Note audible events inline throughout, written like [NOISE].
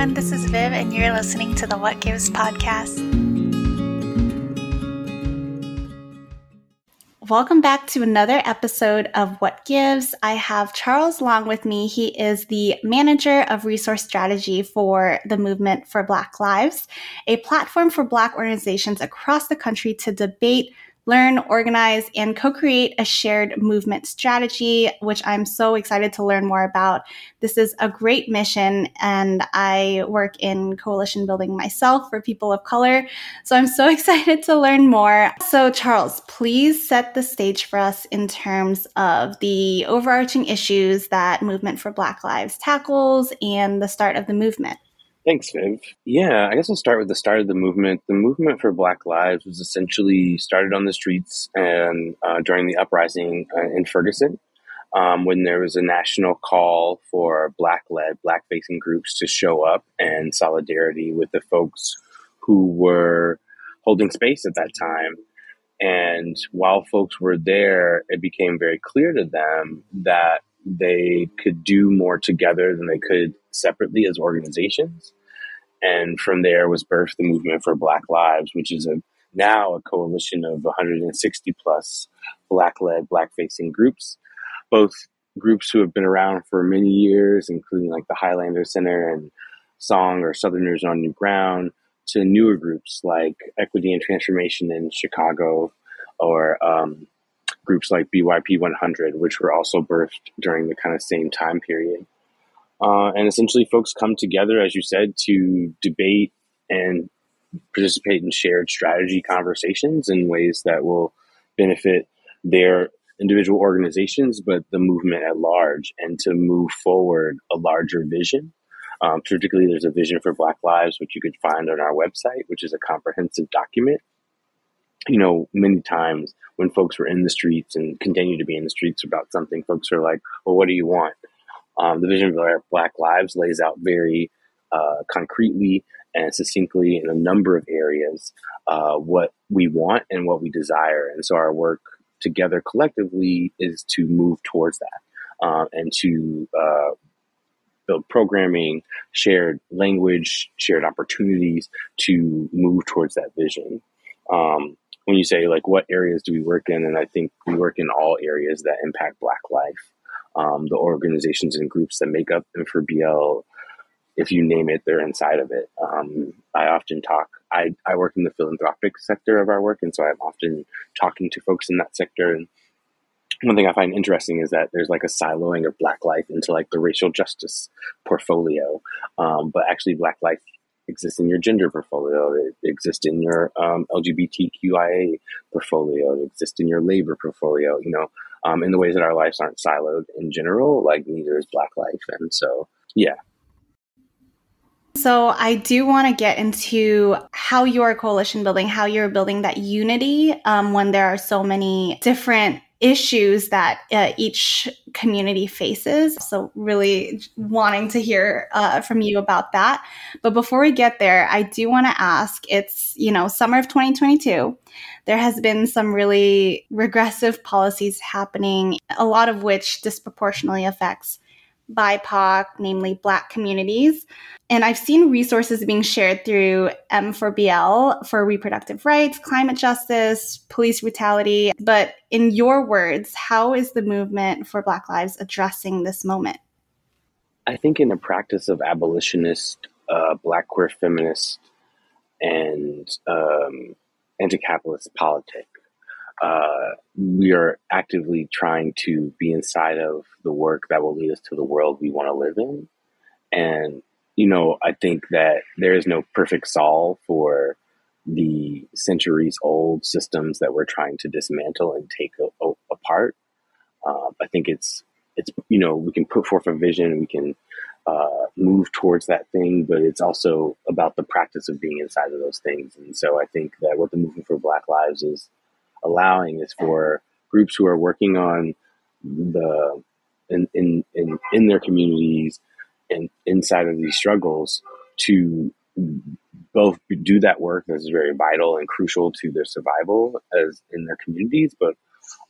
everyone. This is Viv, and you're listening to the What Gives podcast. Welcome back to another episode of What Gives. I have Charles Long with me. He is the manager of resource strategy for the Movement for Black Lives, a platform for Black organizations across the country to debate learn, organize, and co create a shared movement strategy, which I'm so excited to learn more about. This is a great mission, and I work in coalition building myself for people of color. So I'm so [LAUGHS] excited to learn more. So, Charles, please set the stage for us in terms of the overarching issues that Movement for Black Lives tackles and the start of the movement. Thanks, Viv. Yeah, I guess I'll start with the start of the movement. The movement for Black Lives was essentially started on the streets and uh, during the uprising uh, in Ferguson, um, when there was a national call for Black-led, Black-facing groups to show up and solidarity with the folks who were holding space at that time. And while folks were there, it became very clear to them that they could do more together than they could separately as organizations. And from there was birthed the movement for Black Lives, which is a now a coalition of 160 plus black led, black facing groups, both groups who have been around for many years, including like the Highlander Center and Song or Southerners on New Ground, to newer groups like Equity and Transformation in Chicago or um, groups like BYP 100, which were also birthed during the kind of same time period. Uh, and essentially, folks come together, as you said, to debate and participate in shared strategy conversations in ways that will benefit their individual organizations, but the movement at large, and to move forward a larger vision. Um, particularly, there's a vision for Black Lives, which you could find on our website, which is a comprehensive document. You know, many times when folks were in the streets and continue to be in the streets about something, folks are like, well, what do you want? Um, the vision of Black Lives lays out very uh, concretely and succinctly in a number of areas uh, what we want and what we desire. And so our work together collectively is to move towards that uh, and to uh, build programming, shared language, shared opportunities to move towards that vision. Um, when you say like what areas do we work in, and I think we work in all areas that impact Black life um, the organizations and groups that make up M4BL, if you name it, they're inside of it. Um, I often talk, I, I work in the philanthropic sector of our work, and so I'm often talking to folks in that sector. And one thing I find interesting is that there's like a siloing of Black life into like the racial justice portfolio, um, but actually Black life exists in your gender portfolio, it exists in your um, LGBTQIA portfolio, it exists in your labor portfolio. You know, um, in the ways that our lives aren't siloed in general, like neither is Black life. And so, yeah. So, I do want to get into how you're coalition building, how you're building that unity um, when there are so many different issues that uh, each community faces. So, really wanting to hear uh, from you about that. But before we get there, I do want to ask it's, you know, summer of 2022. There has been some really regressive policies happening, a lot of which disproportionately affects BIPOC, namely Black communities. And I've seen resources being shared through M4BL for reproductive rights, climate justice, police brutality. But in your words, how is the movement for Black Lives addressing this moment? I think in the practice of abolitionist, uh, Black queer feminist, and um, anti capitalist politics, uh, we are actively trying to be inside of the work that will lead us to the world we want to live in. And, you know, I think that there is no perfect solve for the centuries old systems that we're trying to dismantle and take a, a, apart. Uh, I think it's, it's, you know, we can put forth a vision, and we can uh, move towards that thing, but it's also about the practice of being inside of those things. And so I think that what the movement for Black Lives is allowing is for groups who are working on the in in in, in their communities and inside of these struggles to both do that work that's very vital and crucial to their survival as in their communities, but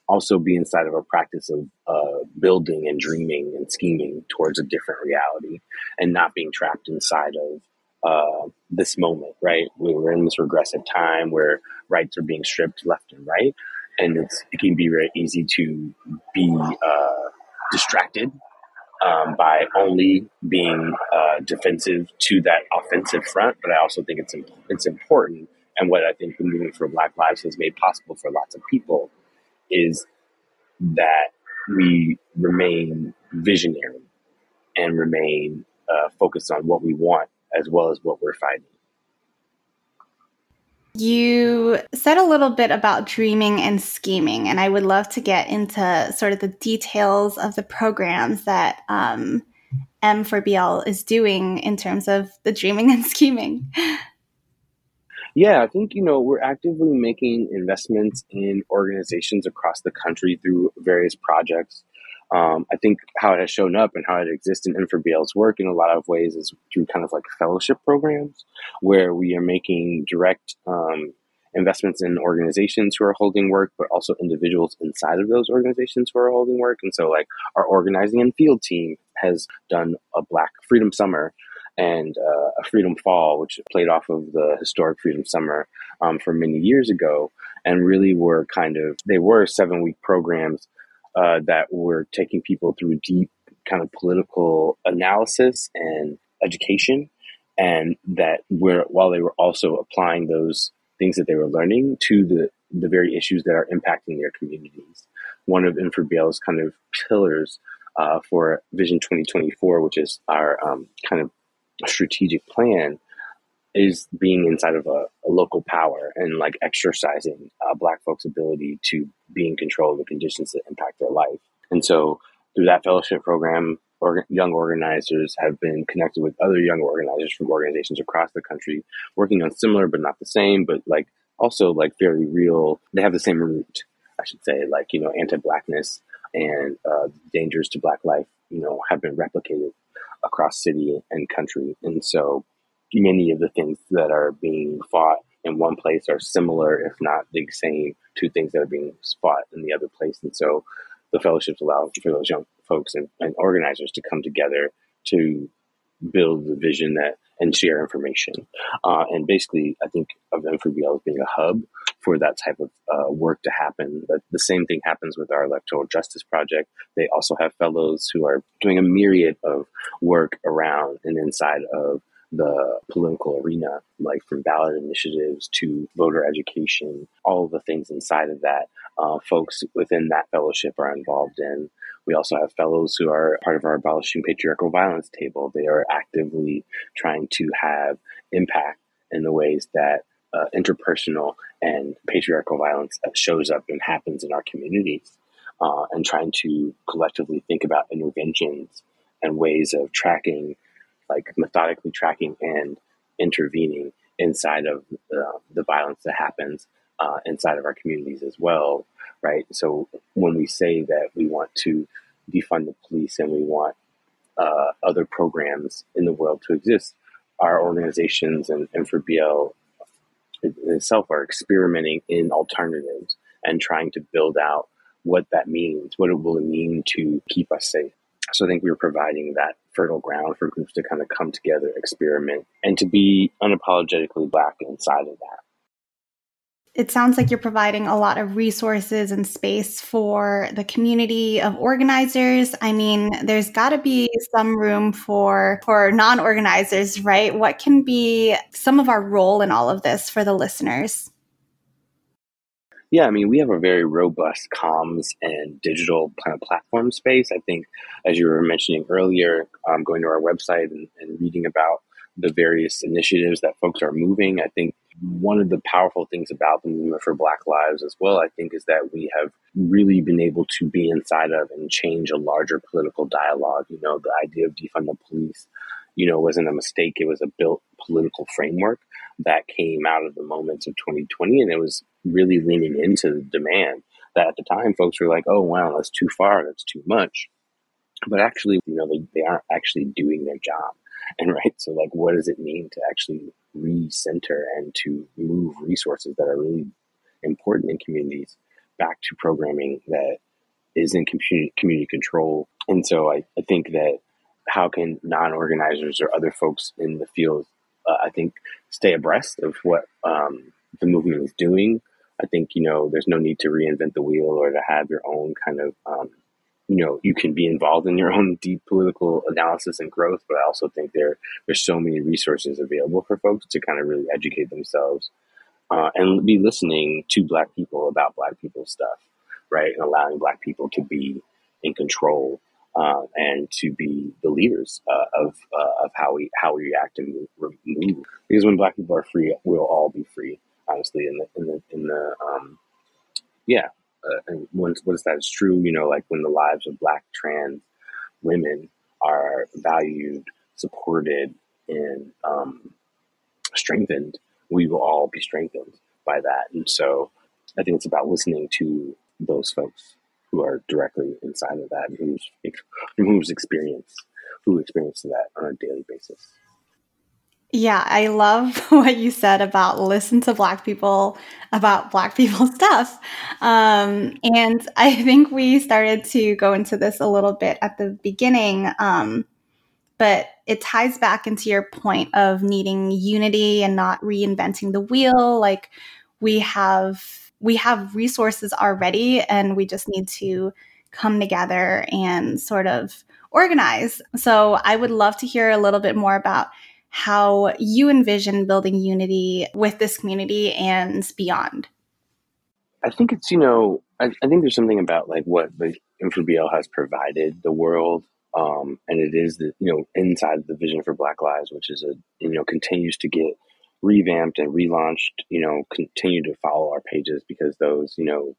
also be inside of a practice of uh, building and dreaming and scheming towards a different reality and not being trapped inside of uh, this moment, right? We're in this regressive time where rights are being stripped left and right. And it's, it can be very easy to be uh, distracted um, by only being uh, defensive to that offensive front. But I also think it's it's important, and what I think the movement for Black Lives has made possible for lots of people is that we remain visionary and remain uh, focused on what we want as well as what we're finding. You said a little bit about dreaming and scheming, and I would love to get into sort of the details of the programs that um, M4BL is doing in terms of the dreaming and scheming. Yeah, I think, you know, we're actively making investments in organizations across the country through various projects um, I think how it has shown up and how it exists in M4BL's work in a lot of ways is through kind of like fellowship programs where we are making direct um, investments in organizations who are holding work, but also individuals inside of those organizations who are holding work. And so, like, our organizing and field team has done a Black Freedom Summer and uh, a Freedom Fall, which played off of the historic Freedom Summer um, from many years ago, and really were kind of they were seven week programs uh, that were taking people through deep kind of political analysis and education, and that were while they were also applying those things that they were learning to the the very issues that are impacting their communities. One of M4BL's kind of pillars uh, for Vision 2024, which is our um, kind of strategic plan, is being inside of a, a local power and like exercising uh, black folks' ability to be in control of the conditions that impact their life. And so through that fellowship program, or, young organizers have been connected with other young organizers from organizations across the country, working on similar but not the same, but like also like very real. They have the same root, I should say, like you know, anti-blackness and uh, dangers to black life. You know, have been replicated across city and country, and so many of the things that are being fought in one place are similar, if not the same, to things that are being fought in the other place. And so the fellowships allow for those young folks and, and organizers to come together to build the vision that and share information. Uh, and basically, I think of M4BL as being a hub for that type of uh, work to happen. But the same thing happens with our electoral justice project. They also have fellows who are doing a myriad of work around and inside of the political arena, like from ballot initiatives to voter education, all of the things inside of that, uh, folks within that fellowship are involved in. We also have fellows who are part of our Abolishing Patriarchal Violence table. They are actively trying to have impact in the ways that uh, interpersonal and patriarchal violence shows up and happens in our communities, uh, and trying to collectively think about interventions and ways of tracking like methodically tracking and intervening inside of uh, the violence that happens uh, inside of our communities as well, right? So when we say that we want to defund the police and we want uh, other programs in the world to exist, our organizations and, M4BL itself are experimenting in alternatives and trying to build out what that means, what it will mean to keep us safe. So I think we are providing that fertile ground for groups to kind of come together, experiment, and to be unapologetically black inside of that. It sounds like you're providing a lot of resources and space for the community of organizers. I mean, there's got to be some room for for non-organizers, right? What can be some of our role in all of this for the listeners? Yeah, I mean, we have a very robust comms and digital platform space. I think, as you were mentioning earlier, um, going to our website and, and reading about the various initiatives that folks are moving, I think one of the powerful things about the movement for Black Lives as well, I think, is that we have really been able to be inside of and change a larger political dialogue. You know, the idea of defund the police, you know, wasn't a mistake. It was a built political framework that came out of the moments of 2020, and it was really leaning into the demand that at the time folks were like, oh, wow, that's too far, that's too much. But actually, you know, they, they aren't actually doing their job. And right, so like, what does it mean to actually recenter and to move resources that are really important in communities back to programming that is in community, community control. And so I, I think that how can non-organizers or other folks in the field, uh, I think, stay abreast of what um, the movement is doing. I think you know there's no need to reinvent the wheel or to have your own kind of um, you know you can be involved in your [LAUGHS] own deep political analysis and growth. But I also think there there's so many resources available for folks to kind of really educate themselves uh, and be listening to Black people about Black people stuff, right? And allowing Black people to be in control uh, and to be the leaders uh, of uh, of how we how we react and move. Because when Black people are free, we'll all be free. Honestly, in the in the in the um, yeah, uh, and once once that is true, you know, like when the lives of Black trans women are valued, supported, and um, strengthened, we will all be strengthened by that. And so, I think it's about listening to those folks who are directly inside of that who's who's experienced who experience that on a daily basis. Yeah, I love [LAUGHS] what you said about listen to Black people about Black people [LAUGHS] stuff. Um, and I think we started to go into this a little bit at the beginning, um, but it ties back into your point of needing unity and not reinventing the wheel. Like we have we have resources already and we just need to come together and sort of organize. So I would love to hear a little bit more about how you envision building unity with this community and beyond. I think it's, you know, I, I think there's something about like what the M4BL has provided the world. Um, and it is the, you know, inside the vision for Black Lives, which is a, you know, continues to get revamped and relaunched, you know, continue to follow our pages because those, you know,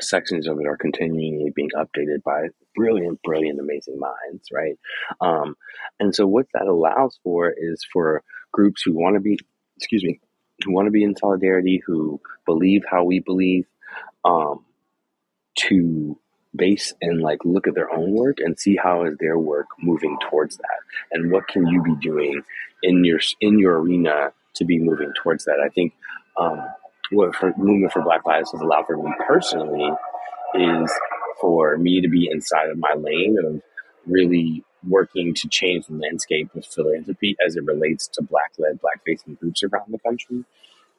sections of it are continually being updated by brilliant, brilliant, amazing minds, right? Um, and so what that allows for is for groups who want to be, excuse me, who want to be in solidarity, who believe how we believe, um, to base and like look at their own work and see how is their work moving towards that and what can you be doing in your in your arena to be moving towards that. I think um, what for movement for Black Lives has allowed for me personally is for me to be inside of my lane of really working to change the landscape of philanthropy as it relates to black led, black facing groups around the country.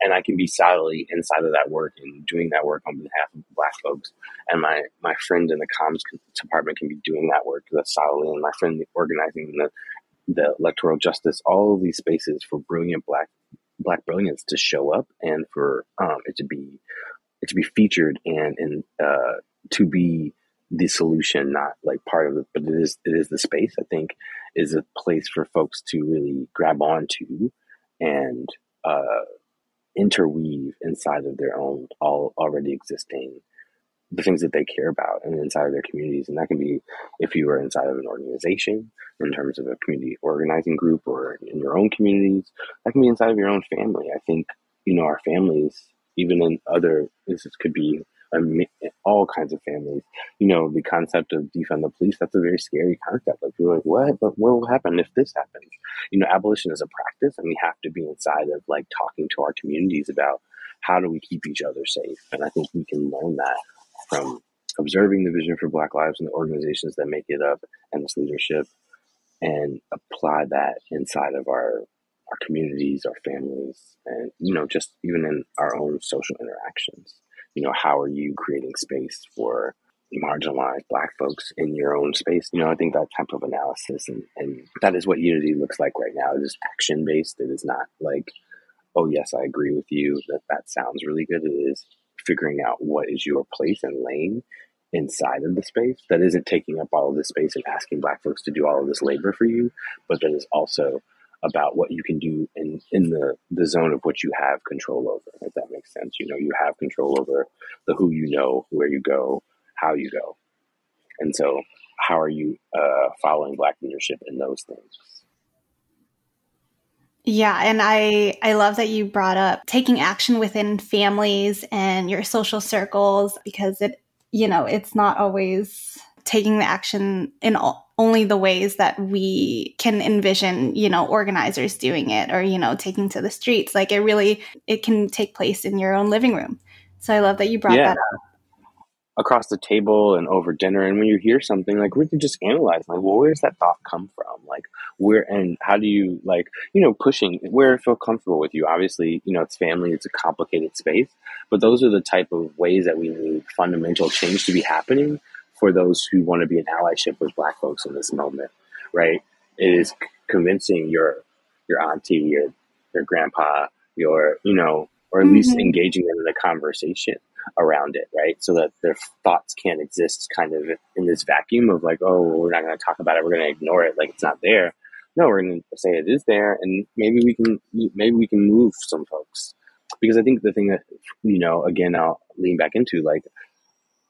And I can be solidly inside of that work and doing that work on behalf of black folks. And my, my friend in the comms department can be doing that work that's solidly, and my friend organizing the, the electoral justice, all of these spaces for brilliant black black brilliance to show up and for um, it to be it to be featured and and uh, to be the solution, not like part of it, but it is it is the space. I think is a place for folks to really grab onto and uh, interweave inside of their own all already existing the things that they care about and inside of their communities. And that can be if you are inside of an organization in terms of a community organizing group or in your own communities. That can be inside of your own family. I think, you know, our families, even in other, this could be all kinds of families. You know, the concept of defund the police, that's a very scary concept. Like, you're like, what? But what will happen if this happens? You know, abolition is a practice, and we have to be inside of like talking to our communities about how do we keep each other safe. And I think we can learn that from observing the vision for Black Lives and the organizations that make it up and its leadership and apply that inside of our our communities, our families, and you know, just even in our own social interactions. You know, how are you creating space for marginalized black folks in your own space? You know, I think that type of analysis and, and that is what unity looks like right now. It is action based. It is not like, oh yes, I agree with you that that sounds really good. It is figuring out what is your place and lane inside of the space that isn't taking up all of the space and asking black folks to do all of this labor for you, but that is also about what you can do in, in the, the zone of what you have control over, if that makes sense. You know, you have control over the who you know, where you go, how you go. And so how are you uh, following black leadership in those things? Yeah, and I I love that you brought up taking action within families and your social circles because it you know, it's not always taking the action in all, only the ways that we can envision, you know, organizers doing it or you know, taking to the streets. Like it really it can take place in your own living room. So I love that you brought yeah. that up. across the table and over dinner and when you hear something like we can just analyze like well where does that thought come from like where and how do you like you know pushing where it feel comfortable with you obviously you know it's family it's a complicated space but those are the type of ways that we need fundamental change to be happening for those who want to be an allyship with black folks in this moment right it is convincing your your auntie your your grandpa your you know or at mm-hmm. least engaging them in a conversation around it, right? So that their thoughts can't exist kind of in this vacuum of like, oh, we're not going to talk about it, we're going to ignore it, like it's not there. No, we're going to say it is there, and maybe we can maybe we can move some folks because I think the thing that you know, again, I'll lean back into like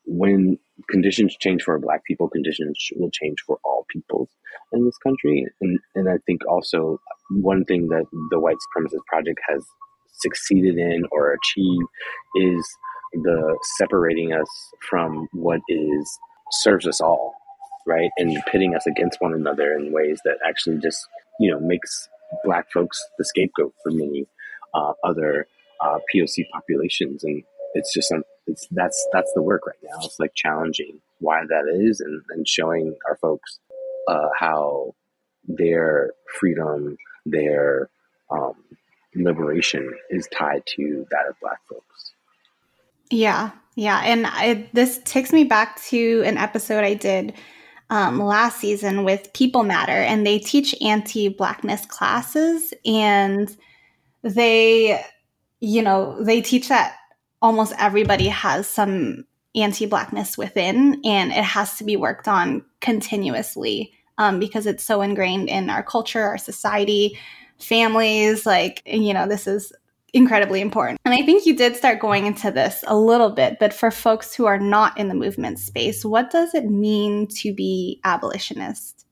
when conditions change for black people, conditions will change for all peoples in this country. And and I think also one thing that the White Supremacist Project has succeeded in or achieved is the separating us from what is serves us all, right? And pitting us against one another in ways that actually just, you know, makes black folks the scapegoat for many uh, other uh, POC populations. And it's just, it's, that's, that's the work right now. It's like challenging why that is and, and showing our folks uh, how their freedom, their um, liberation is tied to that of black folks. Yeah, yeah. And I, this takes me back to an episode I did um, last season with People Matter, and they teach anti Blackness classes. And they, you know, they teach that almost everybody has some anti Blackness within, and it has to be worked on continuously um, because it's so ingrained in our culture, our society, families. Like, you know, this is incredibly important. And I think you did start going into this a little bit, but for folks who are not in the movement space, what does it mean to be abolitionist?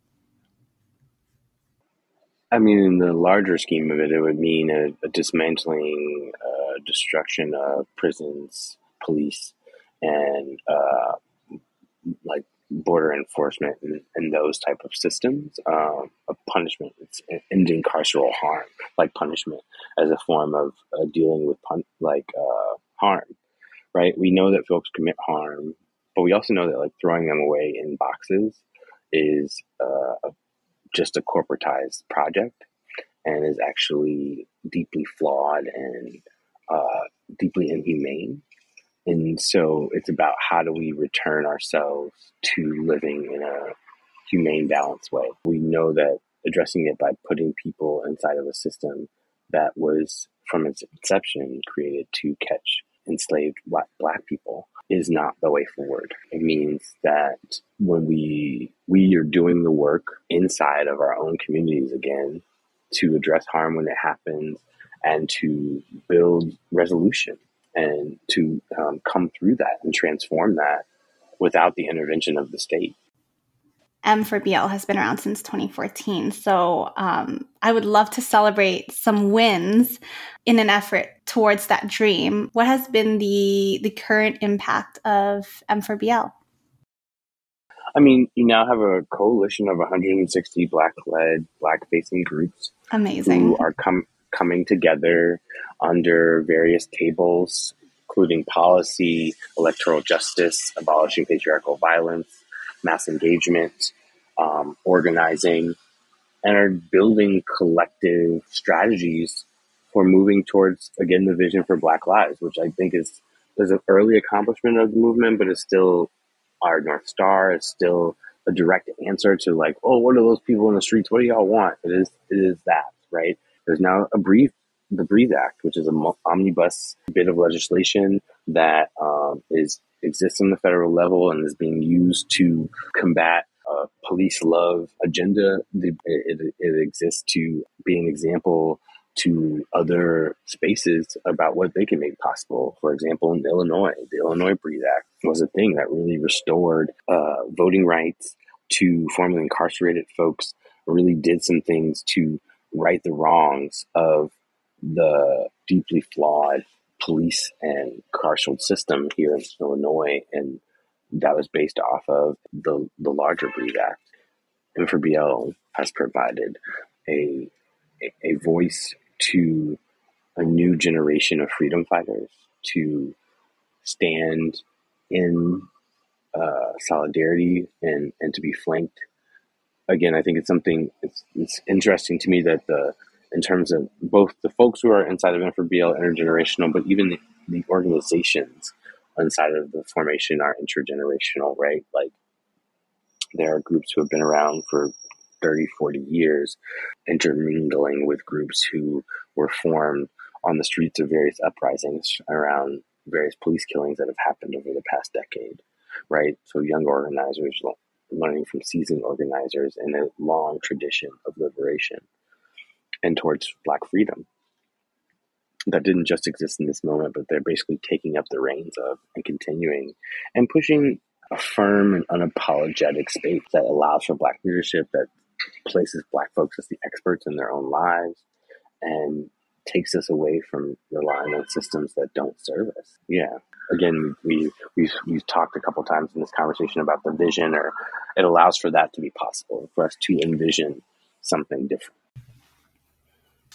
I mean, in the larger scheme of it, it would mean a, a dismantling, uh, destruction of prisons, police, and uh, like border enforcement and, and those type of systems um, of punishment. It's ending carceral harm, like punishment, as a form of uh, dealing with pun- like uh, harm. Right? We know that folks commit harm, but we also know that like throwing them away in boxes is uh, just a corporatized project and is actually deeply flawed and uh, deeply inhumane and so it's about how do we return ourselves to living in a humane, balanced way. We know that addressing it by putting people inside of a system that was from its inception created to catch enslaved black, black people is not the way forward. It means that when we we are doing the work inside of our own communities again to address harm when it happens and to build resolution and to um, come through that and transform that without the intervention of the state. M for BL has been around since 2014. So um, I would love to celebrate some wins in an effort towards that dream. What has been the the current impact of M for BL? I mean, you now have a coalition of 160 black led, black facing groups. Amazing. Who are com- coming together under various tables, including policy, electoral justice, abolishing patriarchal violence, mass engagement, um, organizing, and are building collective strategies for moving towards, again, the vision for Black lives, which I think is, is an early accomplishment of the movement, but is still our North Star, is still a direct answer to like, oh, what are those people in the streets? What do y'all want? It is, it is that, right? There's now a brief, the Breathe Act, which is an omnibus bit of legislation that um, is exists on the federal level and is being used to combat a police love agenda. It, it, it exists to be an example to other spaces about what they can make possible. For example, in Illinois, the Illinois Breathe Act was a thing that really restored uh, voting rights to formerly incarcerated folks, really did some things to right the wrongs of the deeply flawed police and carceral system here in Illinois, and that was based off of the the larger Breathe Act. BL has provided a, a, a voice to a new generation of freedom fighters to stand in uh, solidarity and, and to be flanked. Again, I think it's something, it's, it's interesting to me that the, in terms of both the folks who are inside of M4BL intergenerational, but even the, the organizations inside of the formation are intergenerational, right? Like there are groups who have been around for 30, 40 years, intermingling with groups who were formed on the streets of various uprisings around various police killings that have happened over the past decade, right? So young organizers learning from seasoned organizers in a long tradition of liberation and towards Black freedom that didn't just exist in this moment, but they're basically taking up the reins of and continuing and pushing a firm and unapologetic space that allows for Black leadership, that places Black folks as the experts in their own lives, and takes us away from relying on systems that don't serve us. Yeah. Again, we, we, we've, we've talked a couple times in this conversation about the vision, or it allows for that to be possible, for us to envision something different.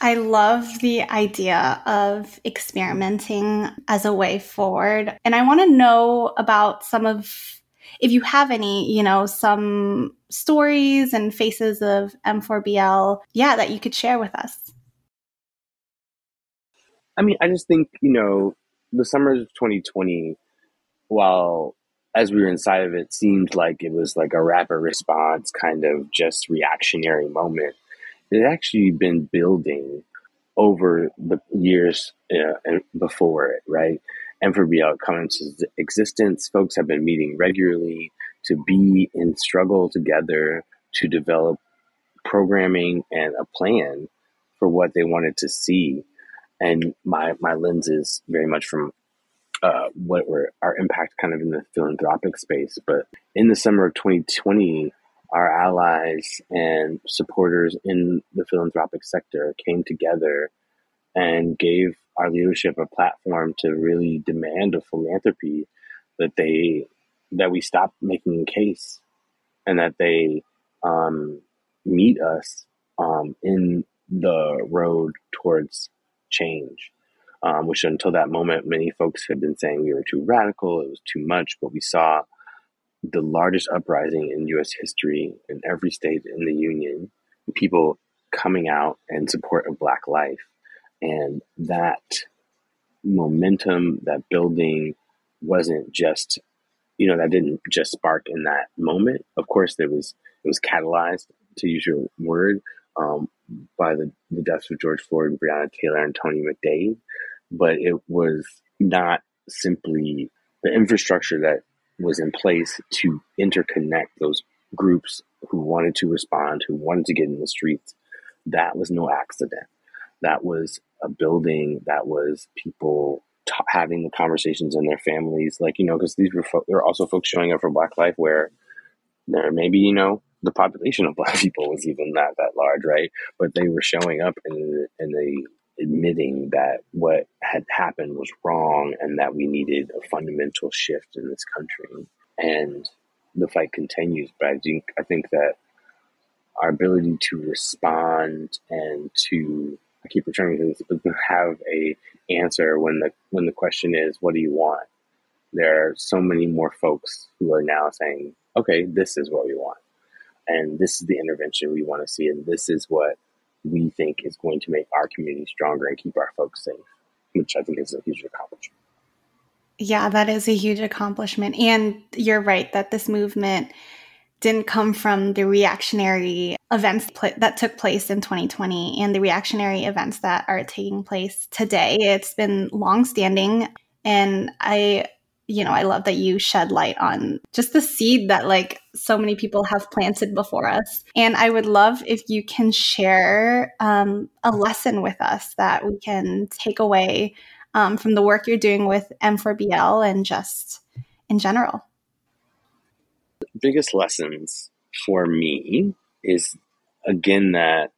I love the idea of experimenting as a way forward. And I want to know about some of, if you have any, you know, some stories and faces of M4BL, yeah, that you could share with us. I mean, I just think, you know, the summers of 2020, while as we were inside of it, seemed like it was like a rapid response, kind of just reactionary moment it had actually been building over the years uh, before it, right? And for BL coming into existence, folks have been meeting regularly to be in struggle together to develop programming and a plan for what they wanted to see. And my, my lens is very much from uh, what were our impact kind of in the philanthropic space. But in the summer of 2020, our allies and supporters in the philanthropic sector came together and gave our leadership a platform to really demand of philanthropy that they that we stop making a case and that they um, meet us um, in the road towards change. Um, which until that moment, many folks had been saying we were too radical, it was too much, but we saw the largest uprising in U.S. history in every state in the Union, people coming out in support of Black life. And that momentum, that building wasn't just, you know, that didn't just spark in that moment. Of course, there was, it was catalyzed, to use your word, um, by the, the deaths of George Floyd, Breonna Taylor, and Tony McDade. But it was not simply the infrastructure that was in place to interconnect those groups who wanted to respond, who wanted to get in the streets. That was no accident. That was a building. That was people t- having the conversations in their families. Like, you know, because these were, fo- there were also folks showing up for Black Life where there maybe, you know, the population of Black [LAUGHS] people was even not that large, right? But they were showing up and in the admitting that what had happened was wrong and that we needed a fundamental shift in this country. And the fight continues, but I think I think that our ability to respond and to I keep returning to this, but to have a answer when the when the question is, what do you want? There are so many more folks who are now saying, okay, this is what we want. And this is the intervention we want to see, and this is what we think is going to make our community stronger and keep our folks safe, which I think is a huge accomplishment. Yeah, that is a huge accomplishment. And you're right that this movement didn't come from the reactionary events pl- that took place in 2020 and the reactionary events that are taking place today. It's been longstanding. And I you know, I love that you shed light on just the seed that like so many people have planted before us. And I would love if you can share um, a lesson with us that we can take away um, from the work you're doing with M4BL and just in general. The biggest lessons for me is again that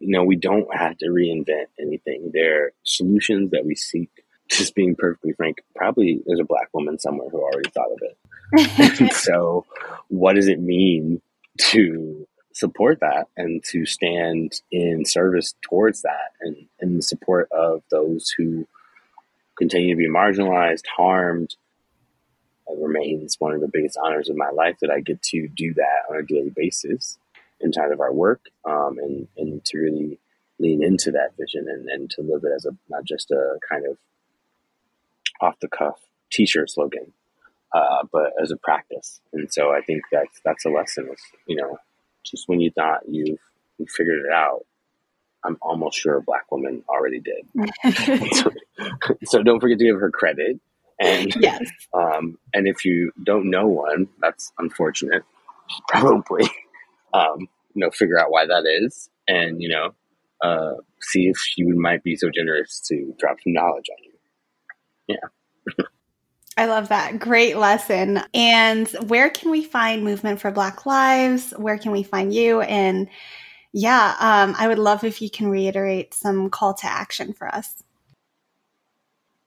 you know we don't have to reinvent anything. There are solutions that we seek just being perfectly frank, probably there's a black woman somewhere who already thought of it. [LAUGHS] [LAUGHS] so, what does it mean to support that and to stand in service towards that and in the support of those who continue to be marginalized, harmed, It remains one of the biggest honors of my life that I get to do that on a daily basis inside of our work um, and, and to really lean into that vision and, and to live it as a not just a kind of off the cuff t-shirt slogan uh, but as a practice. And so i think that's that's a lesson. Is you know just when you thought you've you figured it out i'm almost sure a black woman already did. [LAUGHS] So, so, don't forget to give her credit. And yes. [LAUGHS] um, and if you don't know one that's unfortunate probably [LAUGHS] um, you know figure out why that is. And you know uh, see if she might be so generous to drop some knowledge on you. Yeah. I love that. Great lesson. And where can we find Movement for Black Lives? Where can we find you? And yeah, um, I would love if you can reiterate some call to action for us.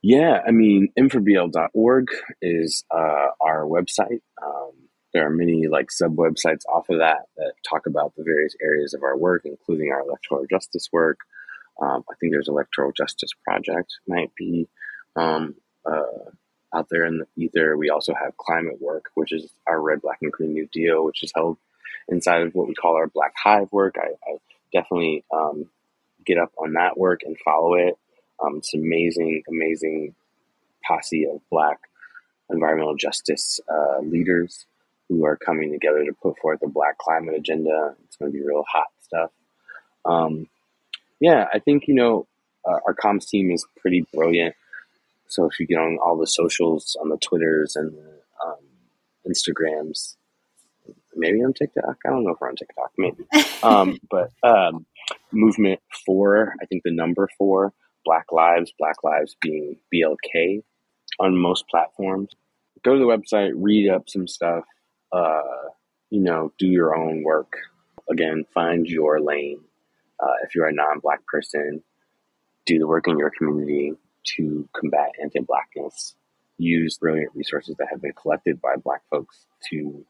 Yeah, I mean, m4bl.org is uh, our website. Um, there are many like sub websites off of that that talk about the various areas of our work, including our electoral justice work. Um, I think there's Electoral Justice Project might be um, uh, out there in the ether. We also have climate work, which is our Red, Black, and Green New Deal, which is held inside of what we call our Black Hive work. I, I definitely um, get up on that work and follow it. Um, it's amazing, amazing posse of Black environmental justice uh, leaders who are coming together to put forth a black climate agenda. It's going to be real hot stuff. Um, yeah, I think, you know, uh, our comms team is pretty brilliant. So if you get on all the socials, on the Twitters and the um, Instagrams, maybe on TikTok. I don't know if we're on TikTok, maybe. [LAUGHS] um, but um, movement four, I think the number four, Black Lives, Black Lives being BLK on most platforms. Go to the website, read up some stuff, uh, you know, do your own work. Again, find your lane. Uh, if you're a non black person, do the work in your community to combat anti blackness. Use brilliant resources that have been collected by black folks to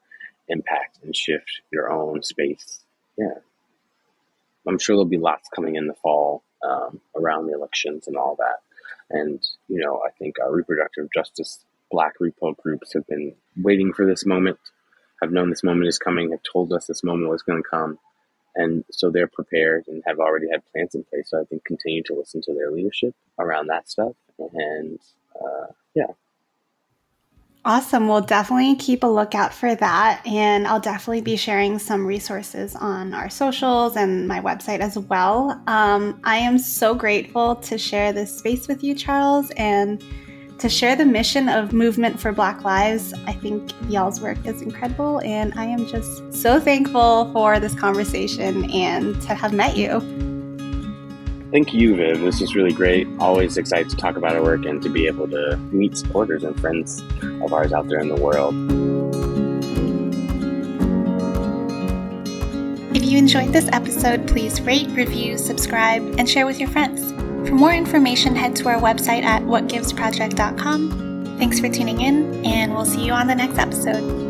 impact and shift your own space. Yeah. I'm sure there'll be lots coming in the fall um, around the elections and all that. And, you know, I think our reproductive justice black repo groups have been waiting for this moment have known this moment is coming, have told us this moment was going to come. And so they're prepared and have already had plans in place. So I think continue to listen to their leadership around that stuff. And uh, yeah. Awesome. We'll definitely keep a lookout for that. And I'll definitely be sharing some resources on our socials and my website as well. Um, I am so grateful to share this space with you, Charles. And to share the mission of Movement for Black Lives. I think y'all's work is incredible, and I am just so thankful for this conversation and to have met you. Thank you, Viv. This is really great. Always excited to talk about our work and to be able to meet supporters and friends of ours out there in the world. If you enjoyed this episode, please rate, review, subscribe, and share with your friends. For more information, head to our website at whatgivesproject.com. Thanks for tuning in, and we'll see you on the next episode.